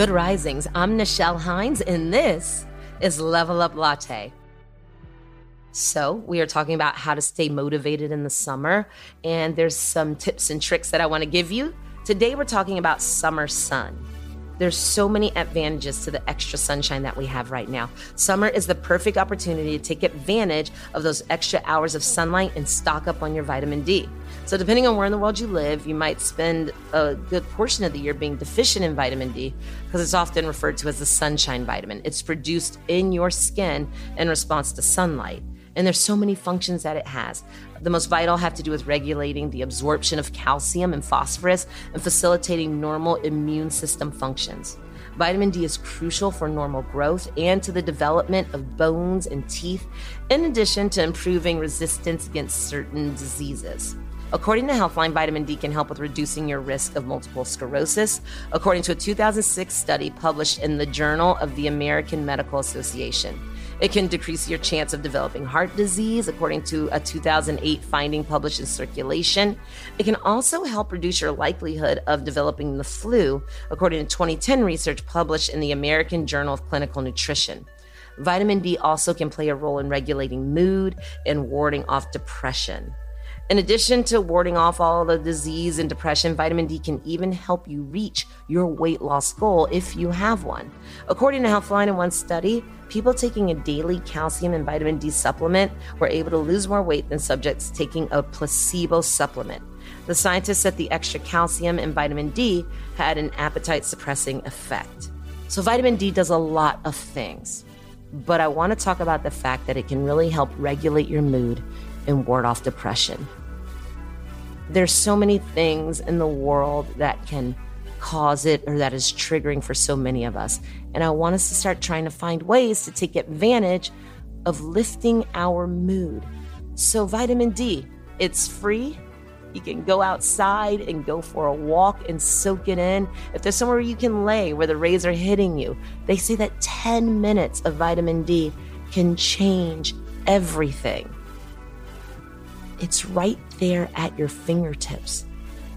Good Risings. I'm Nichelle Hines, and this is Level Up Latte. So, we are talking about how to stay motivated in the summer, and there's some tips and tricks that I want to give you. Today, we're talking about summer sun. There's so many advantages to the extra sunshine that we have right now. Summer is the perfect opportunity to take advantage of those extra hours of sunlight and stock up on your vitamin D. So, depending on where in the world you live, you might spend a good portion of the year being deficient in vitamin D because it's often referred to as the sunshine vitamin. It's produced in your skin in response to sunlight. And there's so many functions that it has. The most vital have to do with regulating the absorption of calcium and phosphorus and facilitating normal immune system functions. Vitamin D is crucial for normal growth and to the development of bones and teeth, in addition to improving resistance against certain diseases. According to Healthline, vitamin D can help with reducing your risk of multiple sclerosis, according to a 2006 study published in the Journal of the American Medical Association. It can decrease your chance of developing heart disease, according to a 2008 finding published in Circulation. It can also help reduce your likelihood of developing the flu, according to 2010 research published in the American Journal of Clinical Nutrition. Vitamin D also can play a role in regulating mood and warding off depression. In addition to warding off all the disease and depression, vitamin D can even help you reach your weight loss goal if you have one. According to Healthline in one study, people taking a daily calcium and vitamin D supplement were able to lose more weight than subjects taking a placebo supplement. The scientists said the extra calcium and vitamin D had an appetite suppressing effect. So, vitamin D does a lot of things, but I want to talk about the fact that it can really help regulate your mood and ward off depression there's so many things in the world that can cause it or that is triggering for so many of us. And I want us to start trying to find ways to take advantage of lifting our mood. So, vitamin D, it's free. You can go outside and go for a walk and soak it in. If there's somewhere you can lay where the rays are hitting you, they say that 10 minutes of vitamin D can change everything. It's right there at your fingertips.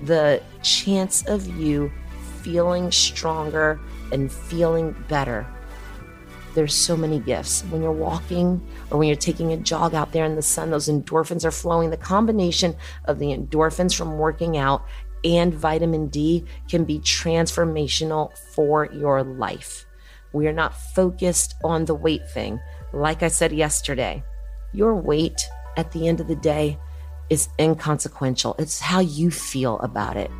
The chance of you feeling stronger and feeling better. There's so many gifts. When you're walking or when you're taking a jog out there in the sun, those endorphins are flowing. The combination of the endorphins from working out and vitamin D can be transformational for your life. We are not focused on the weight thing. Like I said yesterday, your weight at the end of the day is inconsequential. It's how you feel about it.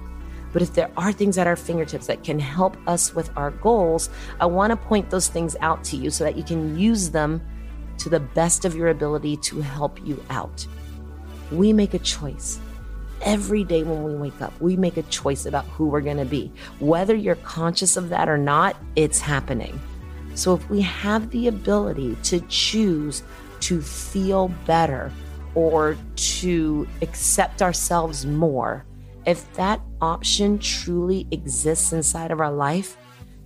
But if there are things at our fingertips that can help us with our goals, I want to point those things out to you so that you can use them to the best of your ability to help you out. We make a choice. Every day when we wake up, we make a choice about who we're going to be. Whether you're conscious of that or not, it's happening. So if we have the ability to choose to feel better, or to accept ourselves more, if that option truly exists inside of our life,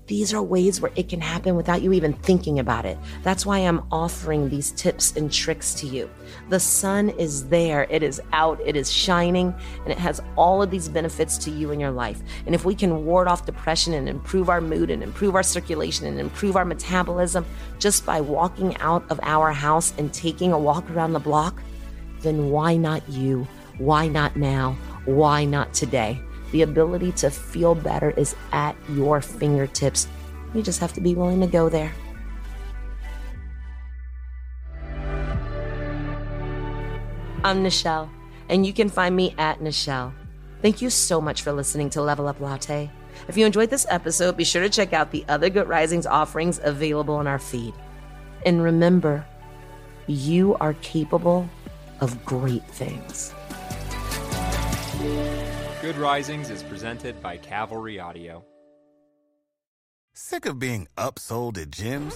these are ways where it can happen without you even thinking about it. That's why I'm offering these tips and tricks to you. The sun is there, it is out, it is shining, and it has all of these benefits to you in your life. And if we can ward off depression and improve our mood and improve our circulation and improve our metabolism just by walking out of our house and taking a walk around the block, then why not you? Why not now? Why not today? The ability to feel better is at your fingertips. You just have to be willing to go there. I'm Nichelle, and you can find me at Nichelle. Thank you so much for listening to Level Up Latte. If you enjoyed this episode, be sure to check out the other Good Risings offerings available on our feed. And remember, you are capable of great things. Good Risings is presented by Cavalry Audio. Sick of being upsold at gyms?